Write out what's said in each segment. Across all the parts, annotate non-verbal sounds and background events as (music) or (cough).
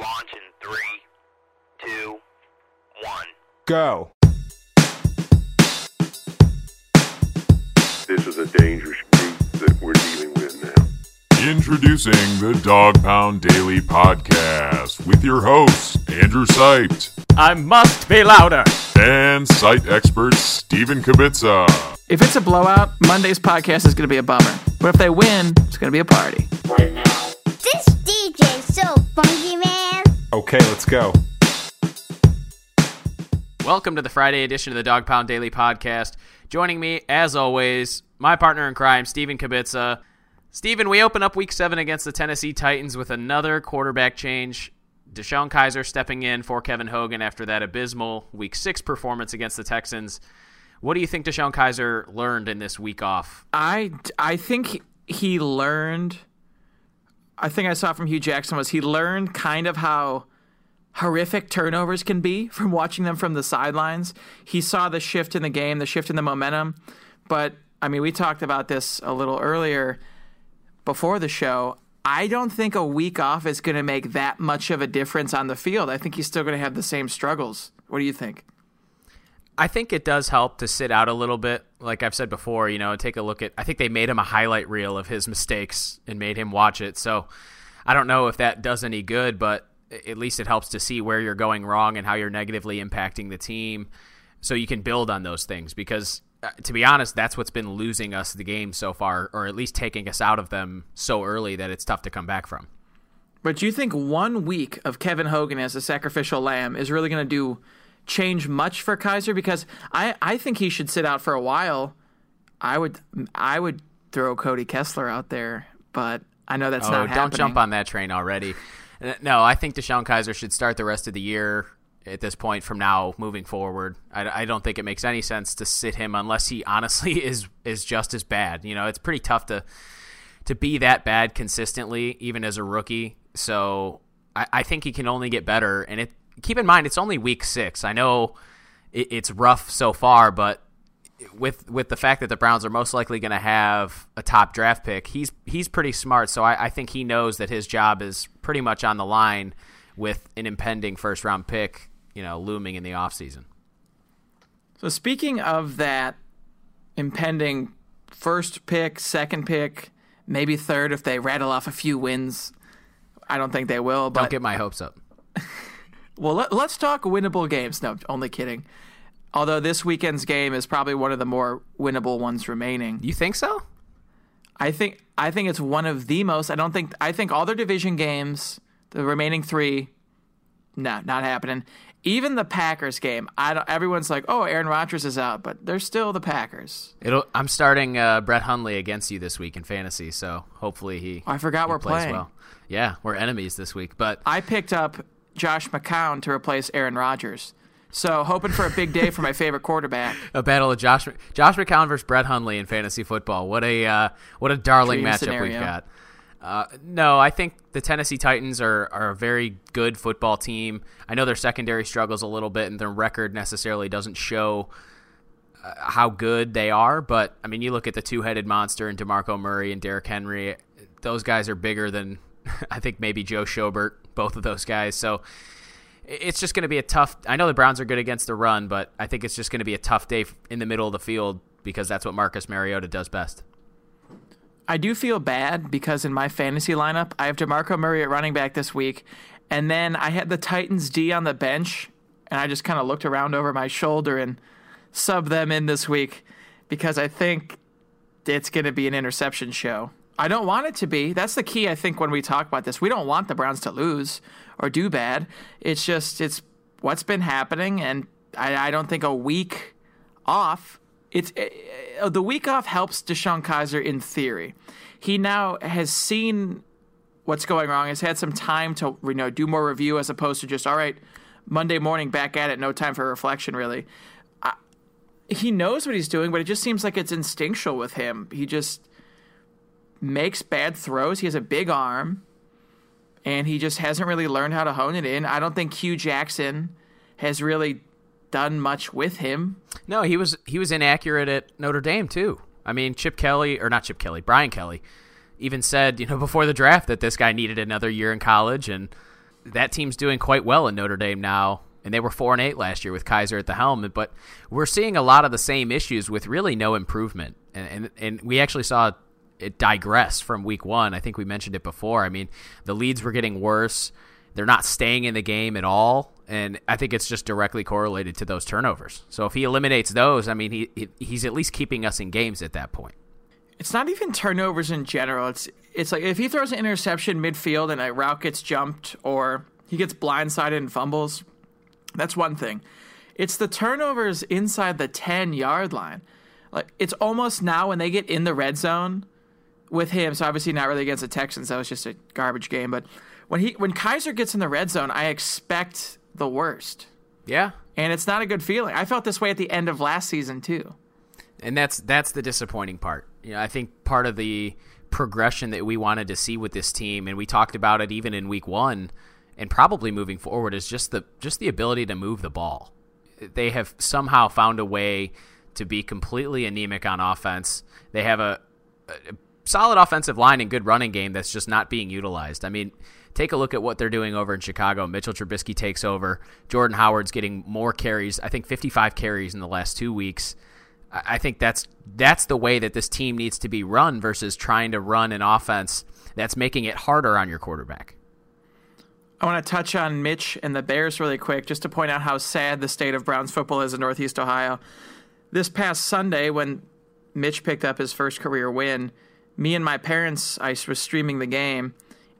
launch in three, two, one. Go. This is a dangerous group that we're dealing with now. Introducing the Dog Pound Daily Podcast with your hosts, Andrew Sipes I must be louder. and site expert Stephen Kibitza. If it's a blowout, Monday's podcast is going to be a bummer. But if they win, it's going to be a party. This DJ's so funky, man. Okay, let's go. Welcome to the Friday edition of the Dog Pound Daily Podcast. Joining me, as always, my partner in crime, Stephen Kibitza. Stephen, we open up week seven against the Tennessee Titans with another quarterback change. DeShone Kizer stepping in for Kevin Hogan after that abysmal week six performance against the Texans. What do you think DeShone Kizer learned in this week off? I, I think he learned. I think I saw from Hue Jackson was he learned kind of how horrific turnovers can be from watching them from the sidelines. He saw the shift in the game, the shift in the momentum. But I mean, we talked about this a little earlier before the show. I don't think a week off is going to make that much of a difference on the field. I think he's still going to have the same struggles. What do you think? I think it does help to sit out a little bit. Like I've said before, you know, take a look at. I think they made him a highlight reel of his mistakes and made him watch it. So I don't know if that does any good, but at least it helps to see where you're going wrong and how you're negatively impacting the team, so you can build on those things. Because uh, to be honest, that's what's been losing us the game so far, or at least taking us out of them so early that it's tough to come back from. But you think one week of Kevin Hogan as a sacrificial lamb is really going to do change much for Kizer? Because I, I think he should sit out for a while. I would I would throw Cody Kessler out there, but I know that's oh, not don't happening. jump on that train already. No, I think DeShone Kizer should start the rest of the year at this point from now moving forward. I, I don't think it makes any sense to sit him unless he honestly (laughs) is is just as bad. You know, it's pretty tough to to be that bad consistently, even as a rookie. So I, I think he can only get better. And it keep in mind it's only week six. I know it, it's rough so far, but with with the fact that the Browns are most likely going to have a top draft pick, he's he's pretty smart. So I, I think he knows that his job is pretty much on the line with an impending first round pick, you know, looming in the offseason. So speaking of that impending first pick, second pick, maybe third if they rattle off a few wins. I don't think they will. But Don't get my hopes up. Well, let, us talk winnable games. No, only kidding. Although this weekend's game is probably one of the more winnable ones remaining. You think so? I think I think it's one of the most. I don't think I think all their division games, the remaining three, no, not happening. Even the Packers game, I don't. Everyone's like, "Oh, Aaron Rodgers is out," but they're still the Packers. It'll. I'm starting uh, Brett Hundley against you this week in fantasy, so hopefully he. I forgot he we're playing. well. Yeah, we're enemies this week, but I picked up Josh McCown to replace Aaron Rodgers, so hoping for a big day for my favorite quarterback. (laughs) a battle of Josh Josh McCown versus Brett Hundley in fantasy football. What a uh, what a darling Dream matchup scenario. we've got. Uh, no, I think the Tennessee Titans are, are a very good football team. I know their secondary struggles a little bit, and their record necessarily doesn't show uh, how good they are. But I mean, you look at the two headed monster and Demarco Murray and Derrick Henry; those guys are bigger than (laughs) I think maybe Joe Schobert. Both of those guys, so it's just going to be a tough. I know the Browns are good against the run, but I think it's just going to be a tough day in the middle of the field because that's what Marcus Mariota does best. I do feel bad because in my fantasy lineup, I have DeMarco Murray at running back this week, and then I had the Titans D on the bench, and I just kind of looked around over my shoulder and subbed them in this week because I think it's going to be an interception show. I don't want it to be. That's the key, I think, when we talk about this. We don't want the Browns to lose or do bad. It's just, it's what's been happening, and I, I don't think a week off it's uh, the week off helps DeShone Kizer in theory. He now has seen what's going wrong, has had some time to you know do more review as opposed to just all right Monday morning back at it, no time for reflection really. He knows what he's doing, but it just seems like it's instinctual with him. He just makes bad throws. He has a big arm, and he just hasn't really learned how to hone it in. I don't think Hue Jackson has really done much with him. No, he was he was inaccurate at Notre Dame too. I mean, Chip Kelly or not Chip Kelly, Brian Kelly even said, you know, (laughs) before the draft that this guy needed another year in college and that team's doing quite well in Notre Dame now, and they were four and eight last year with Kizer at the helm. But we're seeing a lot of the same issues with really no improvement, and and, and we actually saw it digress from week one. I think we mentioned it before. I mean, the leads were getting worse. They're not staying in the game at all, and I think it's just directly correlated to those turnovers. So if he eliminates those, I mean, he, he he's at least keeping us in games at that point. It's not even turnovers in general. It's it's like if he throws an interception midfield and a route gets jumped or he gets blindsided and fumbles, that's one thing. It's the turnovers inside the 10 yard line. Like it's almost now when they get in the red zone with him, so obviously not really against the Texans, that was just a garbage game, but when he when Kizer gets in the red zone, I expect the worst. Yeah, And it's not a good feeling. I felt this way at the end of last season too. and that's that's the disappointing part. You know, I think part of the progression that we wanted to see with this team, and we talked about it even in week one, and probably moving forward, is just the just the ability to move the ball. They have somehow found a way to be completely anemic on offense. They have a, a solid offensive line and good running game that's just not being utilized. I mean, take a look at what they're doing over in Chicago. Mitchell Trubisky takes over. Jordan Howard's getting more carries. I think 55 carries in the last two weeks. I think that's that's the way that this team needs to be run versus trying to run an offense that's making it harder on your quarterback. I want to touch on Mitch and the Bears really quick, just to point out how sad the state of Browns football is in Northeast Ohio. This past Sunday, when Mitch picked up his first career win, me and my parents, I was streaming the game,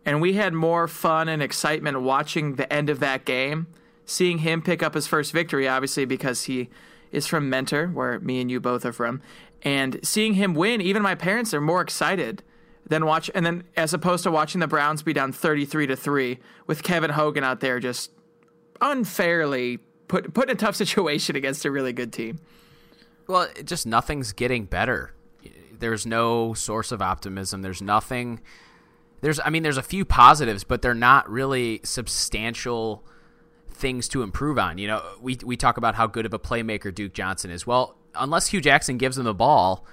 and we had more fun and excitement watching the end of that game, seeing him pick up his first victory, obviously, because he is from Mentor, where me and you both are from, and seeing him win, even my parents are more excited than watch and then as opposed to watching the Browns be down 33 to 3 with Kevin Hogan out there just unfairly put put in a tough (laughs) situation against a really good team. Well, just nothing's getting better. There's no source of optimism. There's nothing. There's, I mean, there's a few positives, but they're not really substantial things to improve on. You know, we we talk about how good of a playmaker Duke Johnson is. Well, unless Hue Jackson gives him the ball,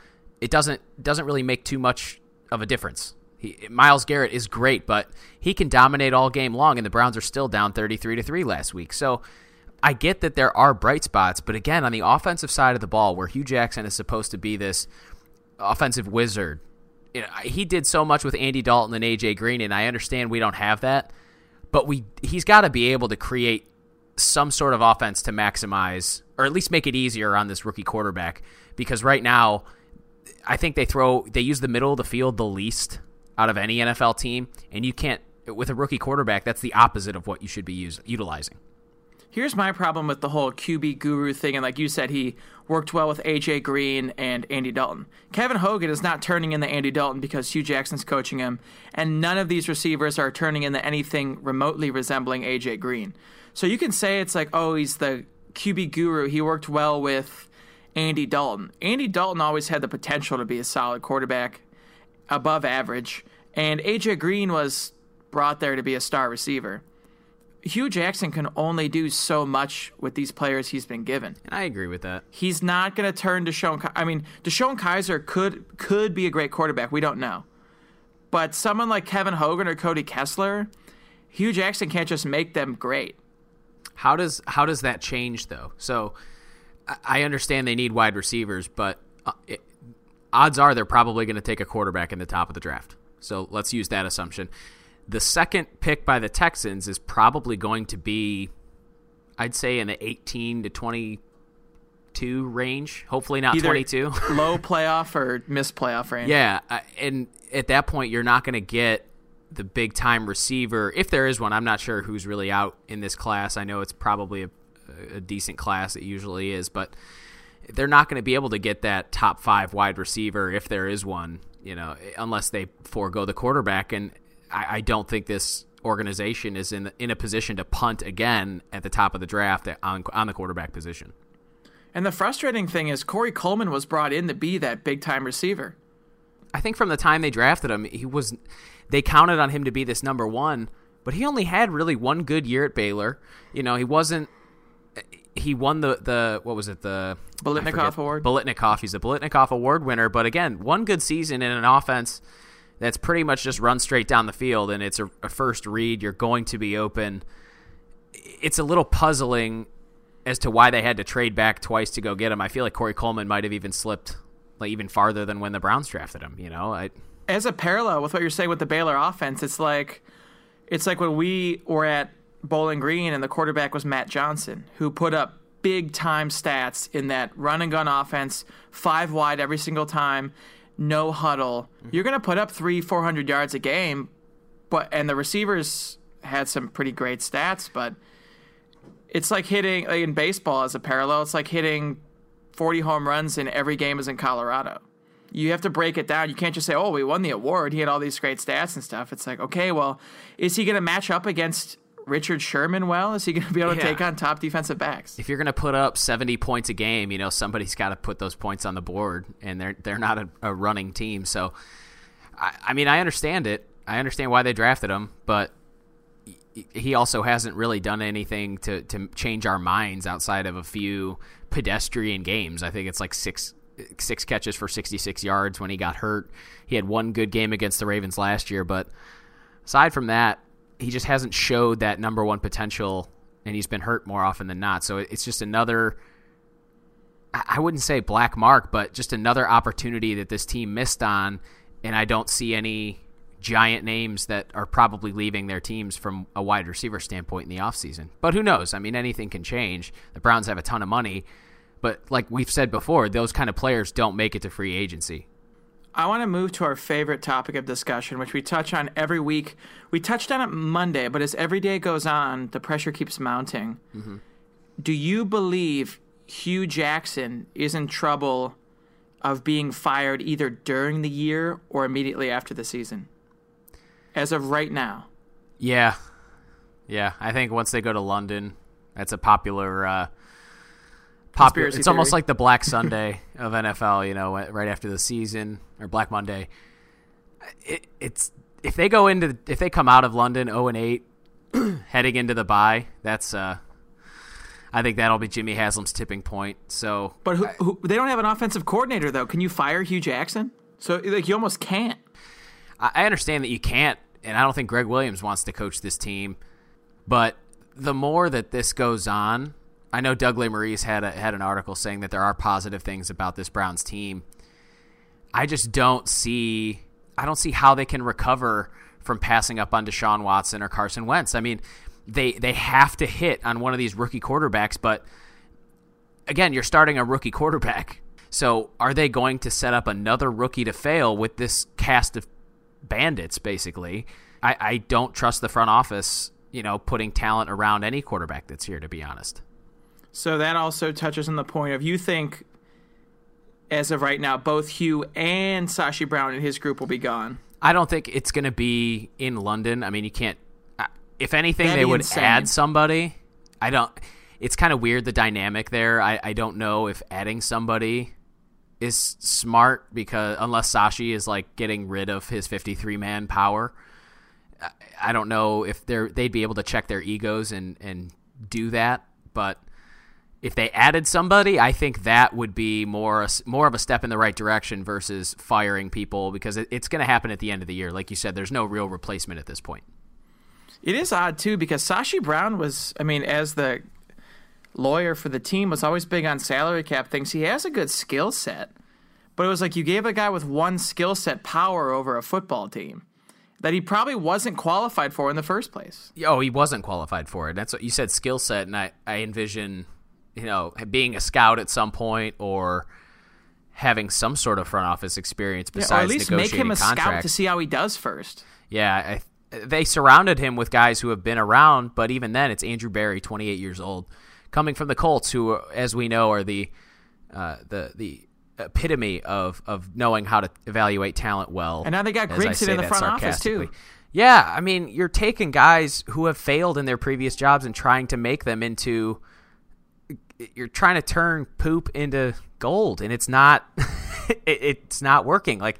it doesn't doesn't really make too much of a difference. He, Myles Garrett is great, but he can dominate all game long, and the Browns are still down 33 to 3 last week. So I get that there are bright spots, but again, on the offensive side of the ball, where Hue Jackson is supposed to be this offensive wizard, you know, he did so much with Andy Dalton and AJ Green, and I understand we don't have that, but we he's got to be able to create some sort of offense to maximize or at least make it easier on this rookie quarterback because right now I think they throw they use the middle of the field the least out of any NFL team and you can't with a rookie quarterback that's the opposite of what you should be use, utilizing. Here's my problem with the whole QB guru thing and like you said he worked well with AJ Green and Andy Dalton. Kevin Hogan is not turning into Andy Dalton because Hue Jackson's coaching him and none of these receivers are turning into anything remotely resembling AJ Green. So you can say it's like, oh, he's the QB guru. He worked well with Andy Dalton. Andy Dalton always had the potential to be a solid quarterback, above average, and AJ Green was brought there to be a star receiver. Hue Jackson can only do so much with these players he's been given. And I agree with that. He's not going to turn DeShone. I mean, DeShone Kizer could could be a great quarterback. We don't know, but someone like Kevin Hogan or Cody Kessler, Hue Jackson can't just make them great. How does how does that change though? So I- understand they need wide receivers, but uh, it, odds are they're probably going to take a quarterback in the top of the draft. So let's use that assumption. The second pick by the Texans is probably going to be, I'd say, in the 18 to 22 range. Hopefully not Either 22. (laughs) low playoff or miss playoff range. Yeah, and at that point, you're not going to get the big time receiver if there is one. I'm not sure who's really out in this class. I know it's probably a, a decent class. It usually is, but they're not going to be able to get that top five wide receiver if there is one. You know, unless they forego the quarterback, and I, I don't think this organization is in in a position to punt again at the top of the draft on on the quarterback position. And the frustrating thing is Corey Coleman was brought in to be that big time receiver. I think from the time they drafted him, he was they counted on him to be this number one, but he only had really one good year at Baylor. You know, he wasn't. He won the the what was it the I Biletnikoff. Award. Biletnikoff. He's a Biletnikoff Award winner, but again, one good season in an offense that's pretty much just run straight down the field and it's a, a first read. You're going to be open. It's a little puzzling as to why they had to trade back twice to go get him. I feel like Corey Coleman might have even slipped like even farther than when the Browns drafted him. You know, I, As a parallel with what you're saying with the Baylor offense, it's like it's like when we were at Bowling Green and the quarterback was Matt Johnson, who put up big time stats in that run and gun offense, five wide every single time, no huddle. Mm-hmm. You're going to put up three, four hundred yards a game, but and the receivers had some pretty great stats, but it's like hitting like in baseball as a parallel. It's like hitting 40 home runs in every game is in Colorado. You have to break it down. You can't just say, "Oh, we won the award. He had all these great stats and stuff." It's like, okay, well, is he going to match up against Richard Sherman well? Is he going to be able to Yeah. take on top defensive backs? if you're going to put up 70 points a game, you know somebody's got to put those points on the board, and they're they're not a, a running team. So, I, I mean, I understand it. I understand why they drafted him, but he- also hasn't really done anything to to change our minds outside of a few pedestrian games. I think it's like six six catches for 66 yards when he got hurt. He had one good game against the Ravens last year, but aside from that, he just hasn't showed that number one potential, and he's been hurt more often than not. So it's just another. I wouldn't say black mark, but just another opportunity that this team missed on, and I don't see any giant names that are probably leaving their teams from a wide receiver standpoint in the offseason. But who knows? I mean, anything can change. The Browns have a ton of money, but like we've said before, those kind of players don't make it to free agency. I want to move to our favorite topic of discussion, which we touch on every week. We touched on it Monday, but as every day goes on, the pressure keeps mounting. Do you believe Hue Jackson is in trouble of being fired either during the year or immediately after the season? As of right now. Yeah, yeah. I think once they go to London, that's a popular. Uh, popular. It's almost like the Black (laughs) Sunday of NFL. You know, right after the season or Black Monday. It, it's if they go into if they come out of London zero and eight, (clears throat) heading into the bye. That's uh, I think that'll be Jimmy Haslam's tipping point. So But who, who, they don't have an offensive coordinator, though. Can you fire Hue Jackson? So, like, you almost can't. I I understand that you can't, and I don't think Gregg Williams wants to coach this team. But the more that this goes on, I know Doug Maurice had a, had an article saying that there are positive things about this Browns team. I just don't see I don't see how they can recover from passing up on Deshaun Watson or Carson Wentz. I mean, they they have to hit on one of these rookie quarterbacks, but again, you're starting a rookie quarterback. So are they going to set up another rookie to fail with this cast of bandits, basically? I, I don't trust the front office, you know, putting talent around any quarterback that's here, to be honest. So that also touches on the point of you think, as of right now, both Hue and Sashi Brown and his group will be gone. I don't think it's going to be in London. I mean, you can't. uh, If anything, That'd they would insane. add somebody. I don't. It's kind of weird the dynamic there. I, I don't know if adding somebody is smart because unless Sashi is like getting rid of his 53 man power, I, I don't know if they're they'd be able to check their egos and and do that. But if they added somebody, I think that would be more more of a step in the right direction versus firing people because it, it's going to happen at the end of the year. Like you said, there's no real replacement at this point. It is odd too because Sashi Brown was, I mean, as the lawyer for the team, was always big on salary cap things. He has a good skill set, but it was like you gave a guy with one skill set power over a football team that he probably wasn't qualified for in the first place. Oh, he wasn't qualified for it. That's what you said, skill set, and I I envision, you know, being a scout at some point or having some sort of front office experience Yeah, besides or at least make him a scout contracts. to see how he does first. Yeah, I, they surrounded him with guys who have been around, but even then, it's Andrew Berry, 28 years old, coming from the Colts, who, as we know, are the uh, the the epitome of of knowing how to evaluate talent well. And now they got Grigson in the front office, too. Yeah, I mean, you're taking guys who have failed in their previous jobs and trying to make them into. You're trying to turn poop into gold, and it's not. (laughs) it, it's not working. Like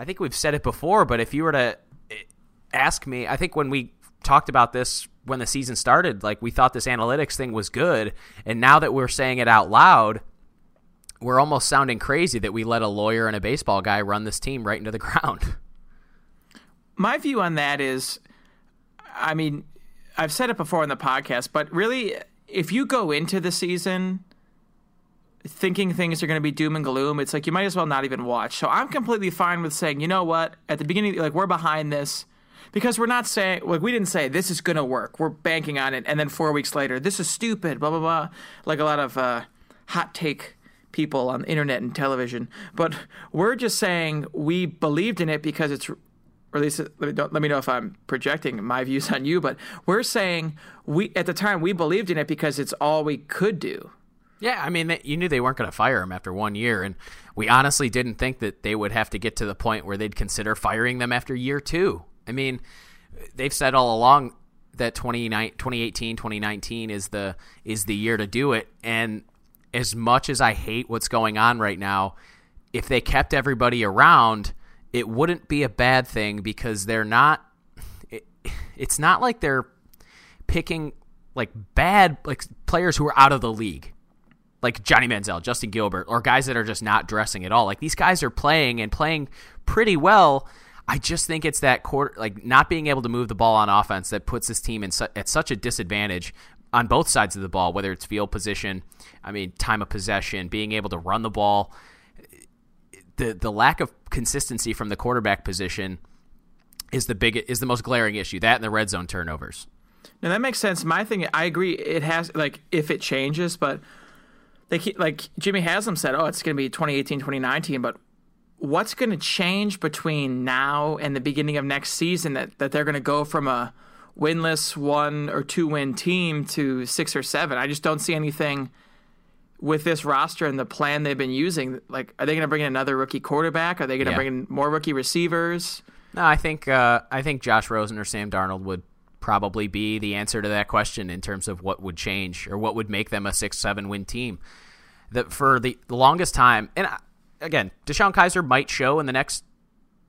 I think we've said it before, but if you were to eh, ask me, I think when we talked about this when the season started, like we thought this analytics thing was good, and now that we're saying it out loud, we're almost sounding crazy that we let a lawyer and a baseball guy run this team right into the (laughs) ground. my view on that is, I mean, I've said it before on the podcast, but really, if you go into the season thinking things are going to be doom and gloom, it's like you might as well not even watch. So I'm completely fine with saying, you know what, at the beginning, like we're behind this because we're not saying, like we didn't say this is going to work. We're banking on it, and then four weeks later, this is stupid, blah blah blah, like a lot of uh, hot take people on the internet and television. But we're just saying we believed in it because it's. Or at least uh, let me, let me know if I'm projecting my (laughs) views on you, but we're saying we at the time we believed in it because it's all we could do. Yeah, I mean, they, you knew they weren't going to fire him after one year, and we honestly didn't think that they would have to get to the point where they'd consider firing them after year two. I mean, they've said all along that 2018, 2019 is the is the year to do it, and as much as I hate what's going on right now, if they kept everybody around, it wouldn't be a bad thing because they're not. It, it's not like they're picking like bad like players who are out of the league like Johnny Manziel, Justin Gilbert, or guys that are just not dressing at all. Like these guys are playing and playing pretty well. I just think it's that quarter, like not being able to move the ball on offense that puts this team in su- at such a disadvantage on both sides of the ball, whether it's field position, I mean time of possession, being able to run the ball. The the lack of consistency from the quarterback position is the big is the most glaring issue. That and the red zone turnovers. Now that makes sense. My thing, I agree. It has like if it changes, but they keep, like Jimmy Haslam said, oh, it's going to be 2018, 2019, but what's going to change between now and the beginning of next season that, that they're going to go from a winless one or two win team to six or seven? I just don't see anything with this roster and the plan they've been using. Like, are they going to bring in another rookie quarterback? Are they going to Yeah. bring in more rookie receivers? No, I think uh, I think Josh Rosen or Sam Darnold would probably be the answer to that question in terms of what would change or what would make them a six seven win team. That for the, longest time, and uh, again, DeShone Kizer might show in the next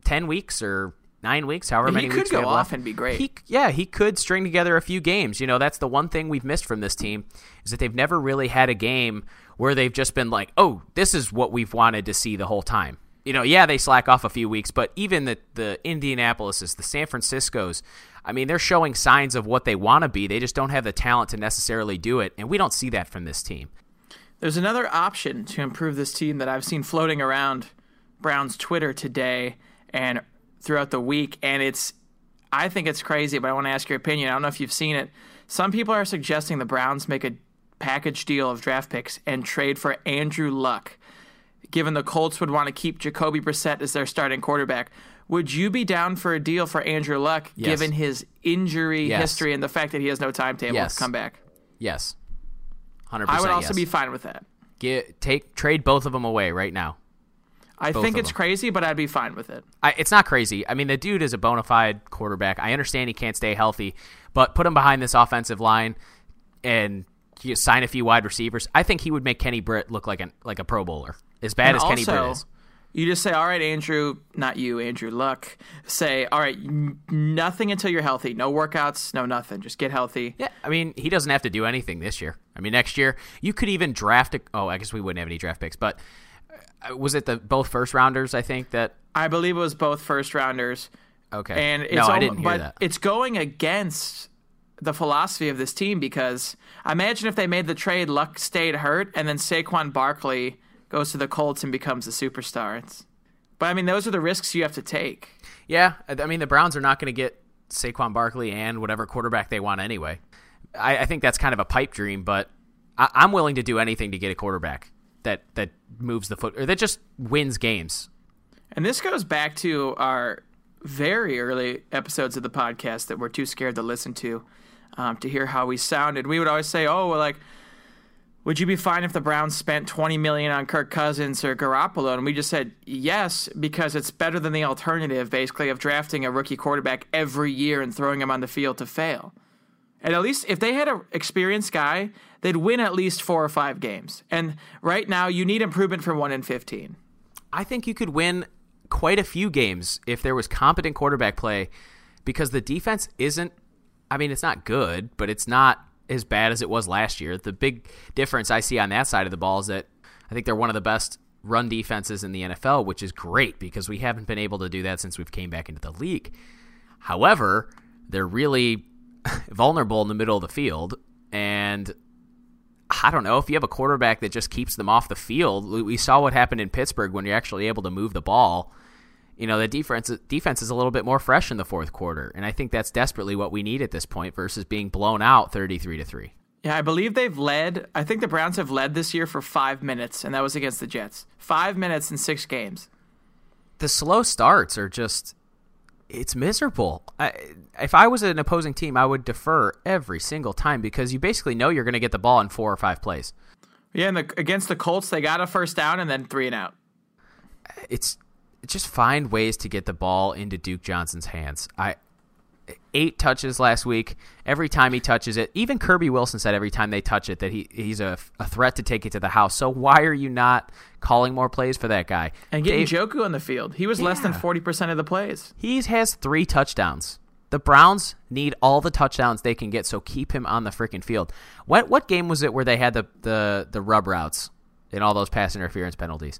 ten weeks or nine weeks, however He many could weeks go we have off left. and be great. He, yeah, he could string together a few games. You know, that's the one thing we've missed from this team is that they've never really had a game where they've just been like, "Oh, this is what we've wanted to see the whole time." You know, yeah, they slack off a few weeks, but even the the Indianapolis's, the San Francisco's, I mean, they're showing signs of what they want to be. They just don't have the talent to necessarily do it, and we don't see that from this team. There's another option to improve this team that I've seen floating around Brown's Twitter today and throughout the week, and it's I think it's crazy, but I want to ask your opinion. I don't know if you've seen it. Some people are suggesting the Browns make a package deal of draft picks and trade for Andrew Luck, given the Colts would want to keep Jacoby Brissett as their starting quarterback. Would you be down for a deal for Andrew Luck, Yes. given his injury Yes. history and the fact that he has no timetable Yes. to come back? Yes, hundred I would also be fine with that. Get, take trade both of them away right now. I Both think it's them. crazy, but I'd be fine with it. I, it's not crazy. I mean, the dude is a bona fide quarterback. I understand he can't stay healthy, but put him behind this offensive line and you sign a few wide receivers. I think he would make Kenny Britt look like an like a Pro Bowler. As bad And as Kenny Britt is. You just say, all right, Andrew, not you, Andrew Luck. Say, all right, n- nothing until you're healthy. No workouts, no nothing. Just get healthy. Yeah, I mean, he doesn't have to do anything this year. I mean, next year you could even draft a. Oh, I guess we wouldn't have any draft picks, but uh, was it the both first rounders? I think that. I believe it was both first rounders. Okay. And it's no, I didn't hear but that. it's going against the philosophy of this team because imagine if they made the trade, Luck stayed hurt, and then Saquon Barkley goes to the Colts and becomes a superstar. It's, but I mean, those are the risks you have to take. Yeah, I mean the Browns are not going to get Saquon Barkley and whatever quarterback they want anyway. I, I think that's kind of a pipe dream, but I, I'm willing to do anything to get a quarterback that that moves the foot or that just wins games. And this goes back to our very early episodes of the podcast that we're too scared to listen to, um, to hear how we sounded. We would always say, "Oh, well, like, would you be fine if the Browns spent twenty million on Kirk Cousins or Garoppolo?" And we just said yes because it's better than the alternative, basically, of drafting a rookie quarterback every year and throwing him on the field to fail. And at least if they had an experienced guy, they'd win at least four or five games. And right now, you need improvement from one in fifteen. I think you could win quite a few games if there was competent quarterback play because the defense isn't I mean it's not good, but it's not as bad as it was last year. The big difference I see on that side of the ball is that I think they're one of the best run defenses in the NFL, which is great because we haven't been able to do that since we've came back into the league. However, they're really (laughs) vulnerable in the middle of the field, and I don't know if you have a quarterback that just keeps them off the field. We- saw what happened in Pittsburgh when you're actually able to move the ball. You know, the defense defense is a little bit more fresh in the fourth quarter, and I think that's desperately what we need at this point versus being blown out 33 to 3. Yeah, I believe they've led. I think the Browns have led this year for five minutes, and that was against the Jets. Five minutes in six games. the slow starts are just it's miserable. I, if I was an opposing team, I would defer every single time because you basically know you're going to get the ball in four or five plays. Yeah, and the, against the Colts, they got a first down and then three and out. It's just find ways to get the ball into Duke Johnson's hands. I eight touches last week. Every time he touches it, even Kirby Wilson said every time they touch it that he he's a, a threat to take it to the house. So why are you not calling more plays for that guy? And getting Dave- Njoku on the field. He was less than 40% of the plays. He has three touchdowns. The Browns need all the touchdowns they can get, so keep him on the freaking field. What what game was it where they had the the, the rub routes and all those pass interference penalties?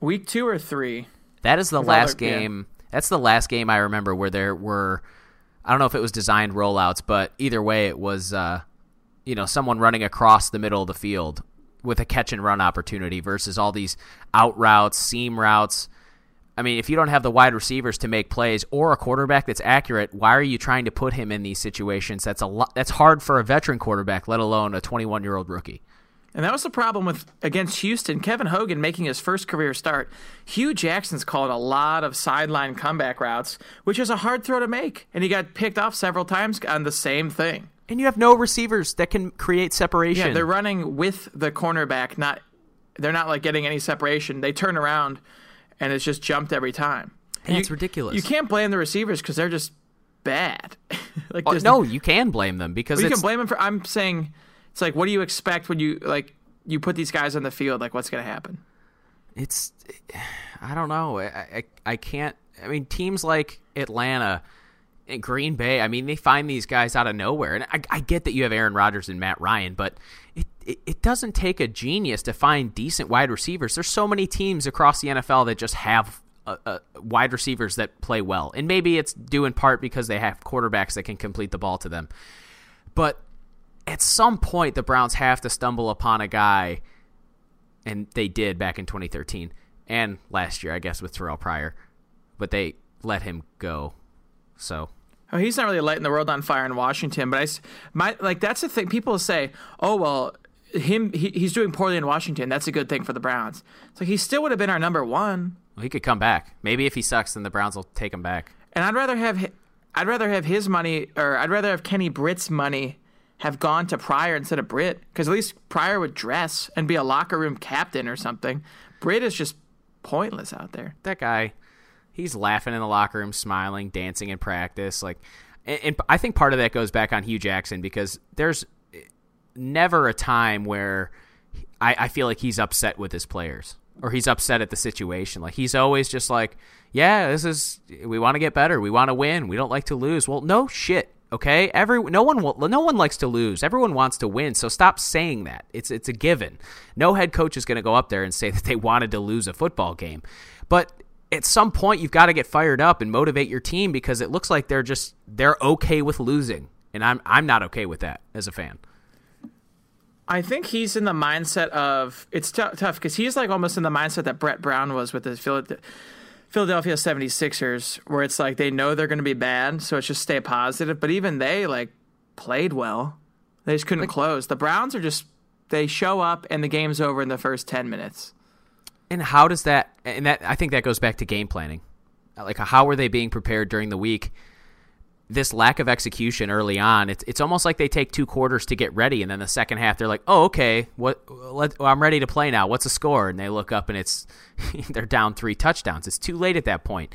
Week two or three. That is the With last yeah. game. That's the last game I remember where there were. I don't know if it was designed rollouts, but either way, it was. Uh, you know, someone running across the middle of the field with a catch and run opportunity versus all these out routes, seam routes. I mean, if you don't have the wide receivers to make plays or a quarterback that's accurate, why are you trying to put him in these situations? That's a lot. That's hard for a veteran quarterback, let alone a 21 year old rookie. And that was the problem with against Houston. Kevin Hogan making his first career start. Hue Jackson's called a lot of sideline comeback routes, which is a hard throw to make. And he got picked off several times on the same thing. And you have no receivers that can create separation. Yeah, they're running with the cornerback, not they're not like getting any separation. They turn around and it's just jumped every time. And it's ridiculous. You can't blame the receivers because they're just bad. (laughs) like Oh, no, you can blame them because you it's can blame them for. I'm saying it's like, what do you expect when you like you put these guys on the field? Like, what's going to happen? it's I don't know. I, I I can't. I mean, teams like Atlanta and Green Bay. I mean, they find these guys out of nowhere, and I, I get that you have Aaron Rodgers and Matt Ryan, but it, it it doesn't take a genius to find decent wide receivers. There's so many teams across the NFL that just have. Uh, uh, wide receivers that play well, and maybe it's due in part because they have quarterbacks that can complete the ball to them. But at some point, the Browns have to stumble upon a guy and they did back in 2013 and last year, I guess, with Terrelle Pryor, but they let him go. So Oh, he's not really lighting the world on fire in Washington, but I, my like that's the thing. People say, "Oh well, him he, he's doing poorly in Washington. That's a good thing for the Browns." It's like he still would have been our number one. well, he could come back. Maybe if he sucks, then the Browns will take him back. And I'd rather have I'd rather have his money, or I'd rather have Kenny Britt's money have gone to Pryor instead of Britt, because at least Pryor would dress and be a locker room captain or something. Britt is just pointless out there. That guy, he's laughing in the locker room, smiling, dancing in practice. Like, and, and I think part of that goes back on Hue Jackson because there's never a time where I, I feel like he's upset with his players or he's upset at the situation. Like he's always just like, yeah, this is we want to get better, we want to win, we don't like to lose. Well, no shit. Okay, every no one will, no one likes to lose. Everyone wants to win. So stop saying that. It's it's a given. No head coach is going to go up there and say (laughs) that they wanted to lose a football game. But at some point you've got to get fired up and motivate your team because it looks like they're just they're okay with losing. And I'm I'm not okay with that as a fan. I think he's in the mindset of it's t- tough because he's like almost in the mindset that Brett Brown was with the Phila- Philadelphia 76ers, where it's like they know they're going to be bad, so it's just stay positive. But even they like played well, they just couldn't close. The Browns are just they show up and the game's over in the first 10 minutes. And how does that? And that I think that goes back to game planning. Like how were they being prepared during the week? This lack of execution early on, it's it's almost like they take two quarters to get ready, and then the second half they're like, "Oh, okay, what? Let, well, I'm ready to play now. What's the score?" And they look up and it's (laughs) they're down three touchdowns. It's too late at that point.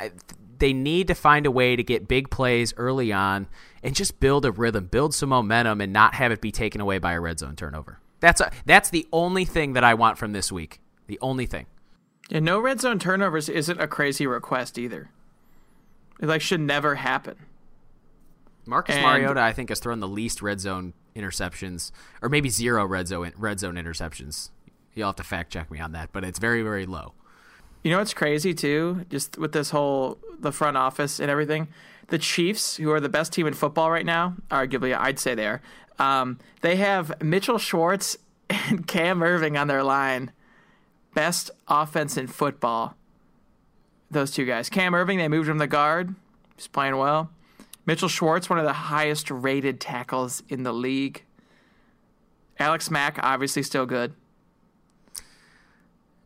I- They need to find a way to get big plays early on and just build a rhythm, build some momentum, and not have it be taken away by a red zone turnover. That's a, that's the only thing that I want from this week. The only thing. And no red zone turnovers isn't a crazy request either. It like should never happen. Marcus And- Mariota, I think, has thrown the least red zone interceptions, or maybe zero red zone red zone interceptions. You'll have to fact check me on that, but it's very very low. You know what's crazy too? Just with this whole the front office and everything, the Chiefs, who are the best team in football right now, arguably I'd say they are. Um, they have Mitchell Schwartz (laughs) and Cam Erving on their line. Best offense in football. Those two guys. Cam Erving, they moved him to guard. He's playing well. Mitchell Schwartz, one of the highest rated tackles in the league. Alex Mack, obviously still good.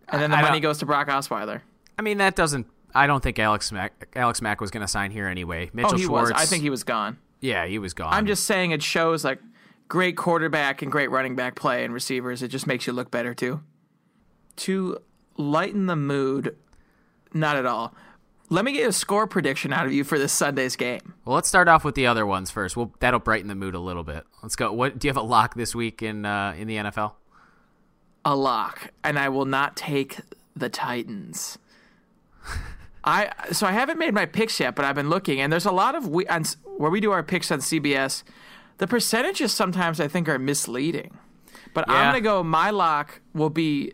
And then the I- money goes to Brock Osweiler. I mean, that doesn't. I don't think Alex Mack Alex Mack was going to sign here anyway. Oh, Mitchell oh, he Schwartz. was. I think he was gone. Yeah, he was gone. I'm just saying it shows like great quarterback and great running back play and receivers. It just makes you look better too. To lighten the mood, not at all. Let me get a score prediction out of you for this Sunday's game. Well, let's start off with the other ones first. Well, that'll brighten the mood a little bit. Let's go. What do you have a lock this week in uh, in the NFL? A lock, and I will not take the Titans. (laughs) I so I haven't made my picks yet, but I've been looking, and there's a lot of we on, where we do our picks on CBS. The percentages sometimes I think are misleading, but I'm gonna go. My lock will be.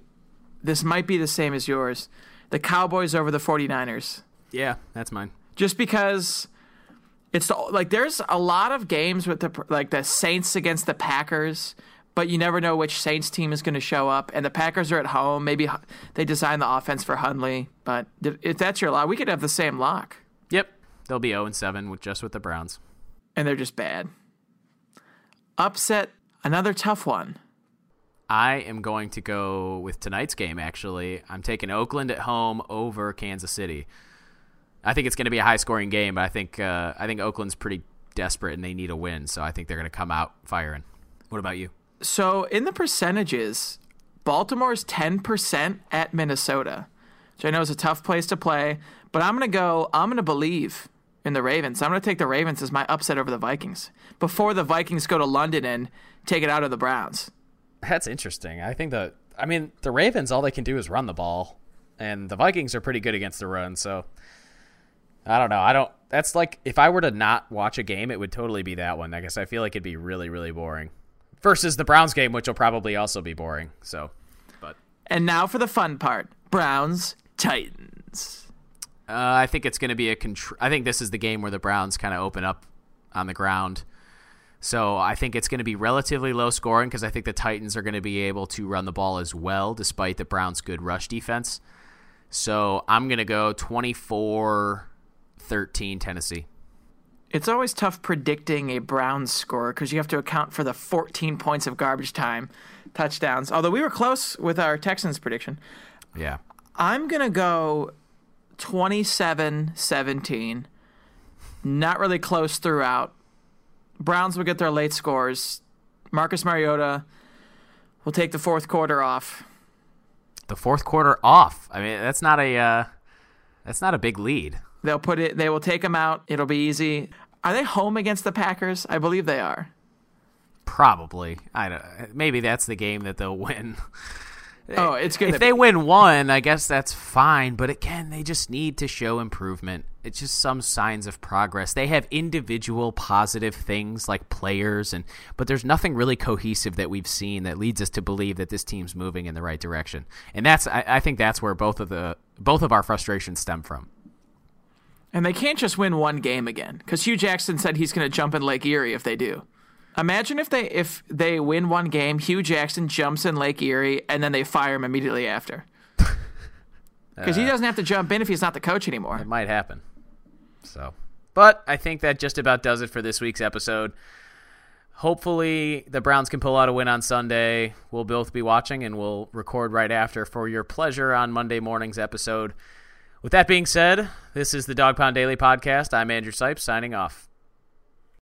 This might be the same as yours. The Cowboys over the 49ers. Yeah, that's mine. just because it's the, like there's a lot of games with the like the Saints against the Packers, but you never know which Saints team is going to show up. And the Packers are at home. Maybe they design the offense for Hundley, but if that's your lock, we could have the same lock, Yep, they'll be 0 and 7 with just with the Browns. and they're just bad. Upset, another tough one. I am going to go with tonight's game. Actually, I'm taking Oakland at home over Kansas City. I think it's going to be a high scoring game, but I think uh, I think Oakland's pretty desperate and they need a win, so I think they're going to come out firing. What about you? So in the percentages, Baltimore's 10% at Minnesota, which I know is a tough place to play, but I'm going to go, I'm going to believe in the Ravens. I'm going to take the Ravens as my upset over the Vikings before the Vikings go to London and take it out of the Browns. That's interesting. I think the I mean the Ravens all they can do is run the ball, and the Vikings are pretty good against the run. So I don't know. I don't. That's like if I were to not watch a game, it would totally be that one. I guess I feel like it'd be really really boring. Versus the Browns game, which will probably also be boring. So, but And now for the fun part Browns, Titans. uh, I think it's going to be a. Contr- I think this is the game where the Browns kind of open up on the ground. So I think it's going to be relatively low scoring because I think the Titans are going to be able to run the ball as well, despite the Browns' good rush defense. So I'm going to go 24 13 Tennessee. It's always tough predicting a Browns score because you have to account for the 14 points of garbage time touchdowns. Although we were close with our Texans prediction. Yeah. I'm going to go 27 17. Not really close throughout. Browns will get their late scores. Marcus Mariota will take the fourth quarter off. The fourth quarter off. I mean, that's not a uh, that's not a big lead. They'll put it they will take them out. It'll be easy. Are they home against the Packers? I believe they are. Probably. I don't, maybe that's the game that they'll win. (laughs) Oh, it's good. if they win one, I guess that's fine. But again, they just need to show improvement. It's just some signs of progress. They have individual positive things like players, and but there's nothing really cohesive that we've seen that leads us to believe that this team's moving in the right direction. And that's I, I think that's where both of the both of our frustrations stem from. And they can't just win one game again because Hue Jackson said he's going to jump in Lake Erie if they do. Imagine if they if they win one game, Hue Jackson jumps in Lake Erie, and then they fire him immediately after. (laughs) Because he uh, doesn't have to jump in if he's not the coach anymore. It might happen. So, but I think that just about does it for this week's episode. Hopefully, the Browns can pull out a win on Sunday. We'll both be watching and we'll record right after for your pleasure on Monday morning's episode. With that being said, this is the Dog Pound Daily Podcast. I'm Andrew Sipes signing off.